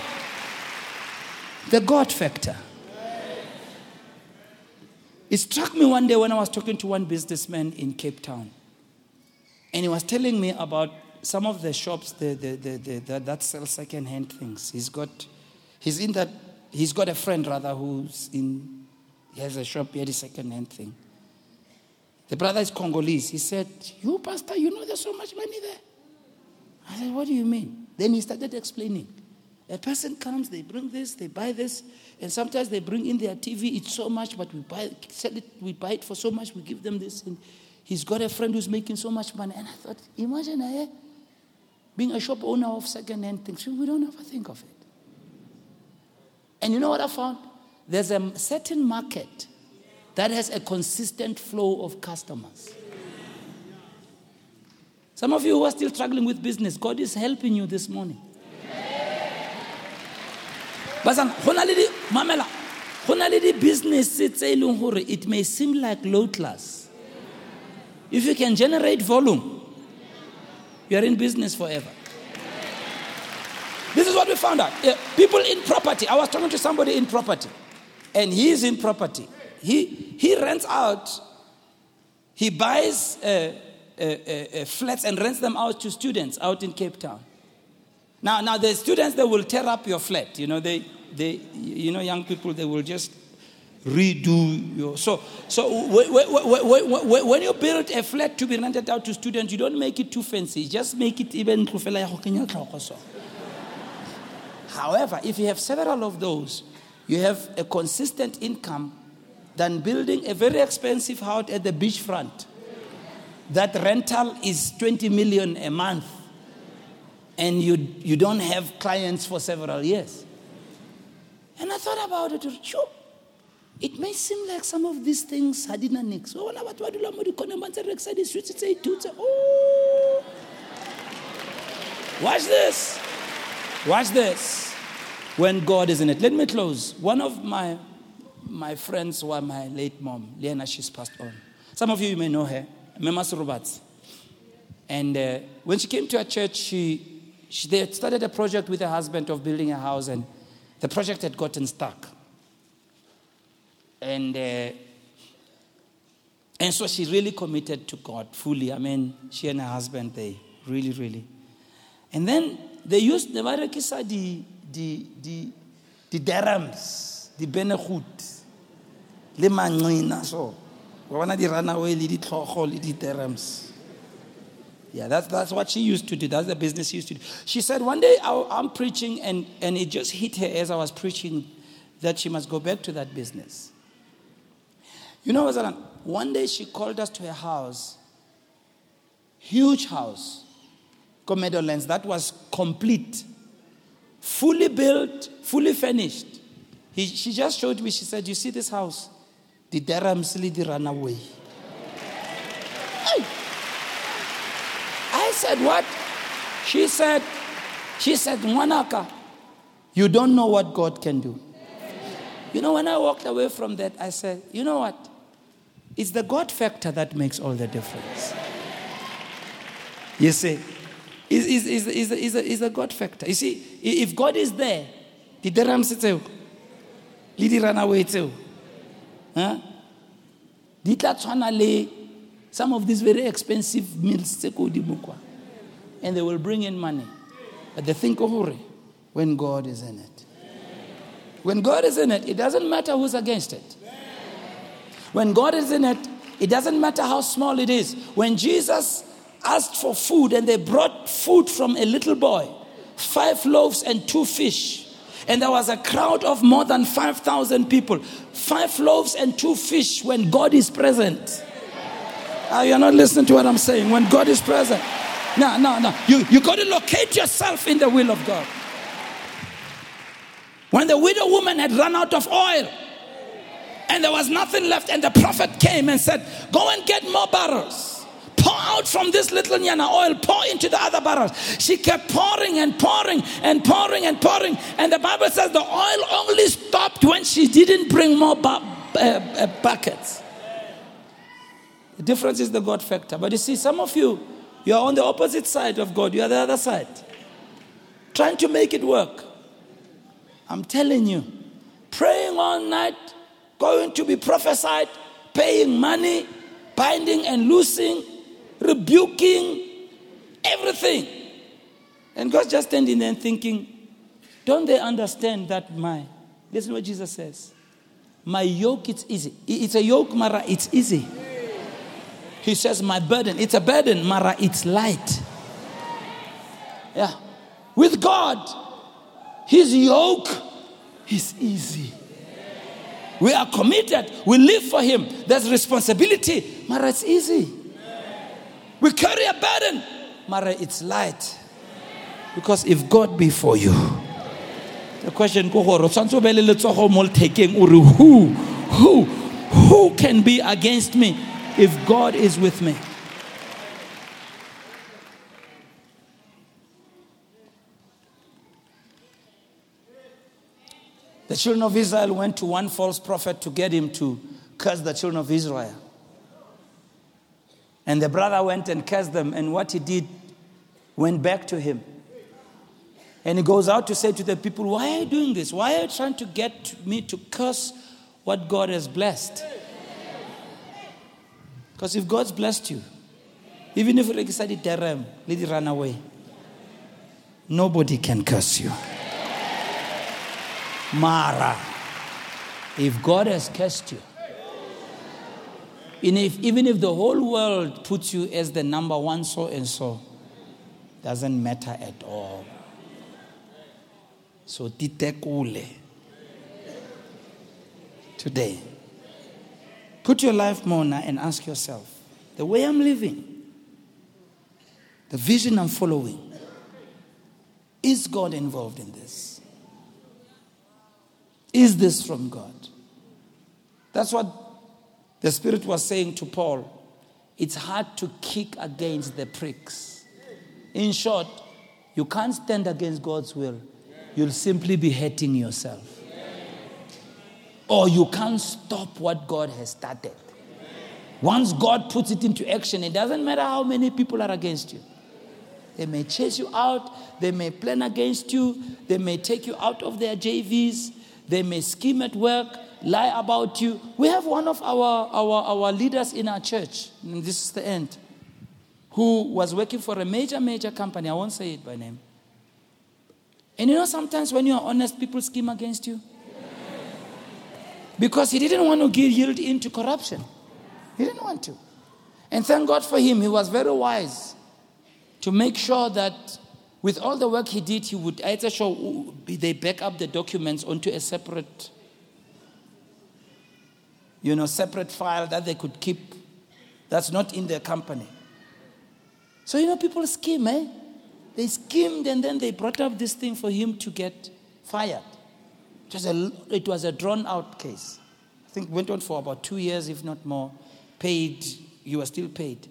The God factor. It struck me one day when I was talking to one businessman in Cape Town. And he was telling me about some of the shops the, the, the, the that sell second-hand things. He's got, he's in that, he's got a friend rather who's in, he has a shop here, the second-hand thing. The brother is Congolese. He said, you pastor, you know there's so much money there. I said, what do you mean? Then he started explaining. A person comes, they bring this, they buy this, and sometimes they bring in their TV. It's so much, but we buy, sell it, we buy it for so much. We give them this, and he's got a friend who's making so much money. And I thought, imagine eh, being a shop owner of second-hand things. We don't ever think of it. And you know what I found? There's a certain market that has a consistent flow of customers. Some of you who are still struggling with business, God is helping you this morning. Basan, go na le di mamela di-business tse e it may seem like low class. If you can generate volume you are in business forever. This is what we found out. People in property i was talking to somebody in property and he is in property. He, he rents out he buys uh, uh, uh, flats and rents them out to students out in cape town. Now, now the students they will tear up your flat. You know, they, they, you know, young people they will just redo your. So, so when you build a flat to be rented out to students, you don't make it too fancy. Just make it even. However, if you have several of those, you have a consistent income than building a very expensive house at the beachfront. That rental is 20 million a month and you, you don't have clients for several years. And I thought about it. Sure. It may seem like some of these things didn't nix. Oh, Watch this. Watch this. When God is in it. Let me close. One of my my friends were my late mom, Lena, she's passed on. Some of you may know her, Memas Roberts. And uh, when she came to our church, she she, they started a project with her husband of building a house, and the project had gotten stuck. And, uh, and so she really committed to God fully. I mean, she and her husband, they really, really. And then they used the Varekisa, the, the, the, the dirhams, the benehut, le manqina so. Wa bona di runaway le di tlhogo le di dirhams. Yeah, that's, that's what she used to do. That's the business she used to do. She said, one day I, I'm preaching, and, and it just hit her as I was preaching that she must go back to that business. You know, one day she called us to her house, huge house, Meadowlands, that was complete, fully built, fully finished. He, she just showed me, she said, You see this house? The Durhams the run away. Said, What? She said, She said, Mwanaka, you don't know what God can do. You know, when I walked away from that, I said, You know what? It's the God factor that makes all the difference. You see, is is is is is a, is God factor. You see, if God is there, the dirhams tseo, le di runaway tseo, huh? Di tla tshwana le some of these very expensive meals tse ko and they will bring in money. But they think, oh, when God is in it. When God is in it, it doesn't matter who's against it. When God is in it, it doesn't matter how small it is. When Jesus asked for food and they brought food from a little boy, five loaves and two fish, and there was a crowd of more than 5,000 people, five loaves and two fish when God is present. Uh, you're not listening to what I'm saying. When God is present. No, no, no. You, you got to locate yourself in the will of God. When the widow woman had run out of oil, and there was nothing left. And the prophet came and said, Go and get more barrels. Pour out from this little nyana oil, pour into the other barrels. She kept pouring and pouring and pouring and pouring. And the Bible says the oil only stopped when she didn't bring more uh, uh, buckets. The difference is the God factor. But you see, some of you, you are on the opposite side of God, you are the other side. Trying to make it work. I'm telling you, praying all night, going to be prophesied, paying money, binding and loosing, rebuking, everything. And God's just standing there thinking, don't they understand that my, listen what Jesus says. My yoke, it's easy. It's a yoke, Mara, it's easy. He says, my burden, it's a burden, Mara, it's light. Yeah. With God, his yoke is easy. We are committed. We live for Him. There's responsibility. Mara, it's easy. We carry a burden. Mara, it's light. Because if God be for you, the question who who who can be against me if God is with me? The children of Israel went to one false prophet to get him to curse the children of Israel. And the brother went and cursed them, and what he did went back to him. And he goes out to say to the people, Why are you doing this? Why are you trying to get me to curse what God has blessed? Because if God's blessed you, even if you decided to run away, nobody can curse you. Mara. If God has cursed you, if, even if the whole world puts you as the number one so and so, doesn't matter at all. So titekule. Today, put your life now and ask yourself, the way I'm living, the vision I'm following, is God involved in this? Is this from God? That's what the Spirit was saying to Paul. It's hard to kick against the pricks. In short, you can't stand against God's will. You'll simply be hurting yourself. Or you can't stop what God has started. Once God puts it into action, it doesn't matter how many people are against you. They may chase you out, they may plan against you, they may take you out of their JVs, they may scheme at work, lie about you. We have one of our, our, our leaders in our church, and this is the end, who was working for a major, major company. I won't say it by name. And you know, sometimes when you are honest, people scheme against you. Because he didn't want to give yield into corruption. He didn't want to. And thank God for him, he was very wise to make sure that with all the work he did, he would either show they back up the documents onto a separate, you know, separate file that they could keep. That's not in their company. So you know, people scheme, eh? They schemed and then they brought up this thing for him to get fired. It was a, it was a drawn out case. I think went on for about two years, if not more. Paid, you were still paid.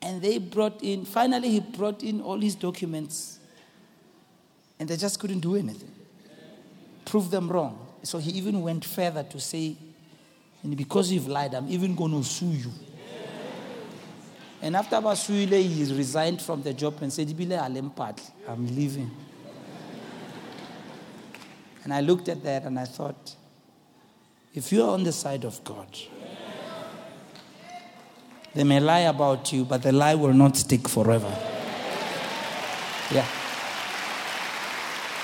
And they brought in, finally, he brought in all his documents. And they just couldn't do anything. Prove them wrong. So he even went further to say, and because you've lied, I'm even going to sue you. And after Basuile, he resigned from the job and said, I'm leaving. And I looked at that and I thought, if you are on the side of God, they may lie about you, but the lie will not stick forever. Yeah.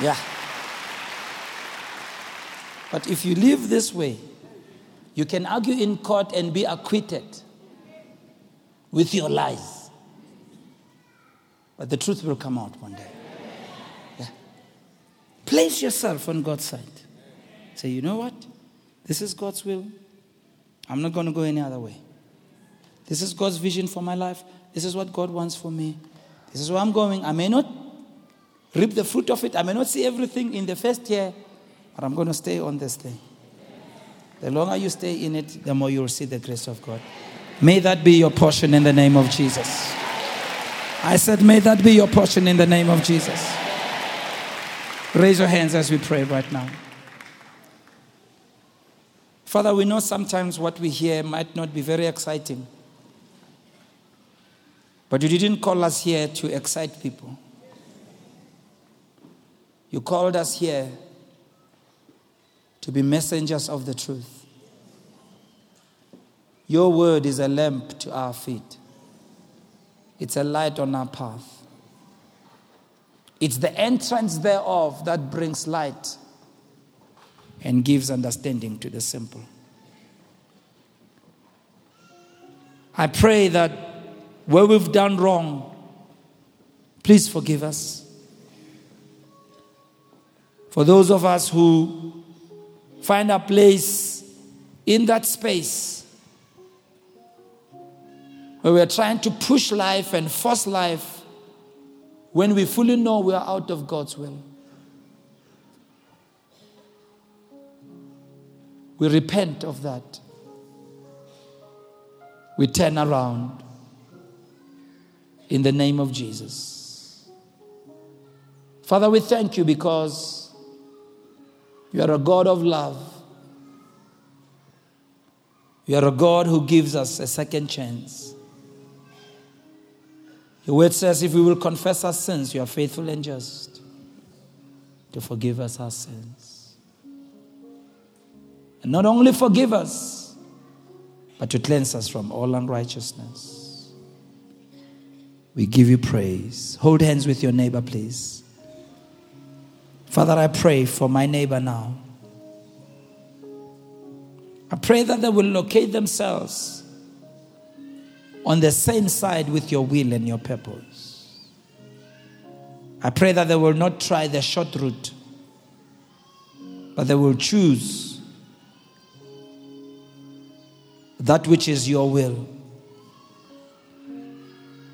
Yeah. But if you live this way, you can argue in court and be acquitted with your lies. But the truth will come out one day. Place yourself on God's side. Say, you know what? This is God's will. I'm not going to go any other way. This is God's vision for my life. This is what God wants for me. This is where I'm going. I may not reap the fruit of it. I may not see everything in the first year, but I'm going to stay on this thing. The longer you stay in it, the more you'll see the grace of God. May that be your portion in the name of Jesus. I said, May that be your portion in the name of Jesus. Raise your hands as we pray right now. Father, we know sometimes what we hear might not be very exciting. But you didn't call us here to excite people. You called us here to be messengers of the truth. Your word is a lamp to our feet, it's a light on our path. It's the entrance thereof that brings light and gives understanding to the simple. I pray that where we've done wrong, please forgive us. For those of us who find a place in that space where we're trying to push life and force life when we fully know we are out of God's will. We repent of that. We turn around in the name of Jesus. Father, we thank you because you are a God of love. You are a God who gives us a second chance. Your word says if we will confess our sins, you are faithful and just to forgive us our sins. And not only forgive us, but to cleanse us from all unrighteousness. We give you praise. Hold hands with your neighbor, please. Father, I pray for my neighbor now. I pray that they will locate themselves on the same side with your will and your purpose. I pray that they will not try the short route, but they will choose that which is your will.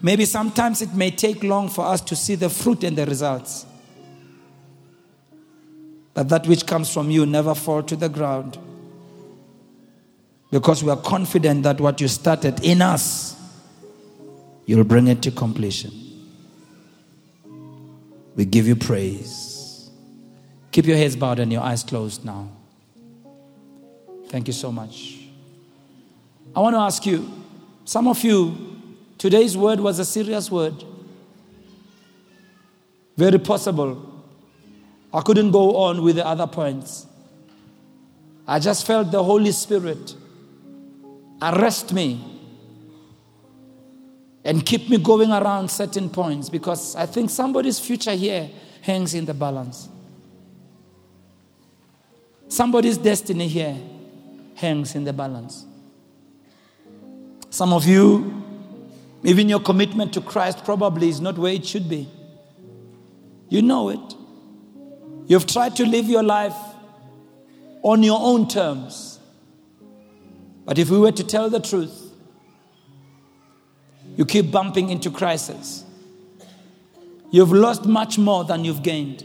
Maybe sometimes it may take long for us to see the fruit and the results. But that which comes from you never fall to the ground. Because we are confident that what you started in us, you'll bring it to completion. We give you praise. Keep your heads bowed and your eyes closed now. Thank you so much. I want to ask you, some of you Today's word was a serious word. Very possible. I couldn't go on with the other points. I just felt the Holy Spirit arrest me and keep me going around certain points because I think somebody's future here hangs in the balance. Somebody's destiny here hangs in the balance. Some of you even your commitment to Christ probably is not where it should be. You know it. You've tried to live your life on your own terms. But if we were to tell the truth, you keep bumping into crisis. You've lost much more than you've gained.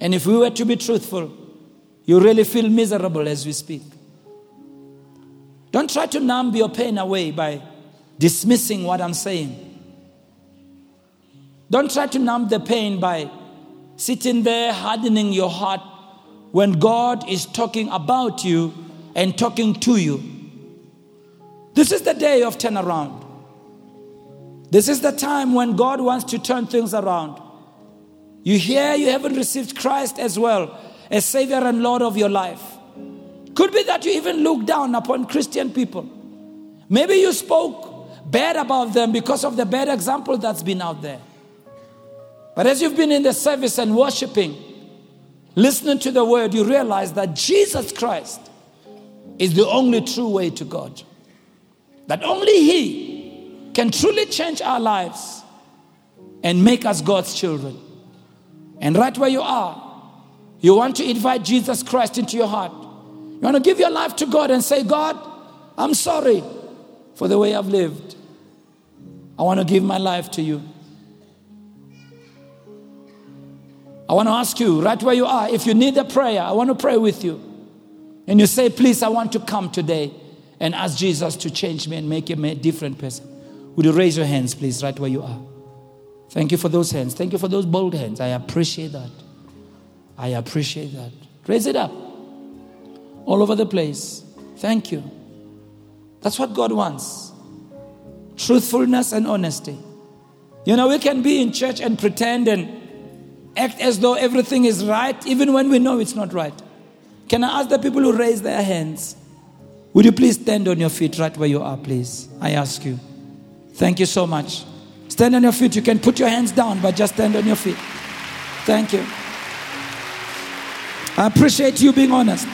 And if we were to be truthful, you really feel miserable as we speak. Don't try to numb your pain away by dismissing what I'm saying. Don't try to numb the pain by sitting there hardening your heart when God is talking about you and talking to you. This is the day of turnaround. This is the time when God wants to turn things around. You hear you haven't received Christ as well as Savior and Lord of your life. Could be that you even look down upon Christian people. Maybe you spoke bad about them because of the bad example that's been out there. But as you've been in the service and worshiping, listening to the word, you realize that Jesus Christ is the only true way to God. That only He can truly change our lives and make us God's children. And right where you are, you want to invite Jesus Christ into your heart. You want to give your life to God and say, God, I'm sorry for the way I've lived. I want to give my life to you. I want to ask you, right where you are, if you need a prayer, I want to pray with you. And you say, Please, I want to come today and ask Jesus to change me and make me a different person. Would you raise your hands, please, right where you are? Thank you for those hands. Thank you for those bold hands. I appreciate that. I appreciate that. Raise it up all over the place. Thank you. That's what God wants truthfulness and honesty. You know, we can be in church and pretend and act as though everything is right, even when we know it's not right. Can I ask the people who raise their hands? Would you please stand on your feet right where you are, please? I ask you. Thank you so much. Stand on your feet. You can put your hands down, but just stand on your feet. Thank you. I appreciate you being honest.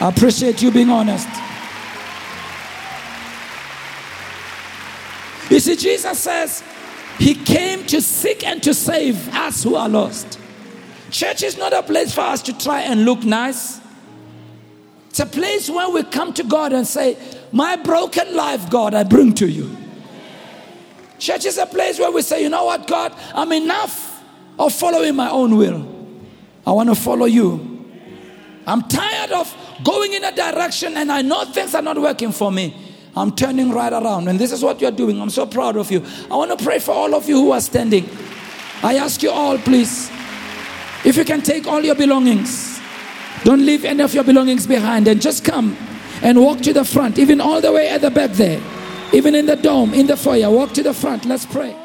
I appreciate you being honest. You see, Jesus says he came to seek and to save us who are lost. Church is not a place for us to try and look nice. It's a place where we come to God and say, My broken life, God, I bring to you. Church is a place where we say, You know what, God, I'm enough of following my own will. I want to follow you. I'm tired of going in a direction and I know things are not working for me. I'm turning right around. And this is what you're doing. I'm so proud of you. I want to pray for all of you who are standing. I ask you all, please, if you can take all your belongings, don't leave any of your belongings behind and just come and walk to the front, even all the way at the back there, even in the dome, in the foyer. Walk to the front. Let's pray.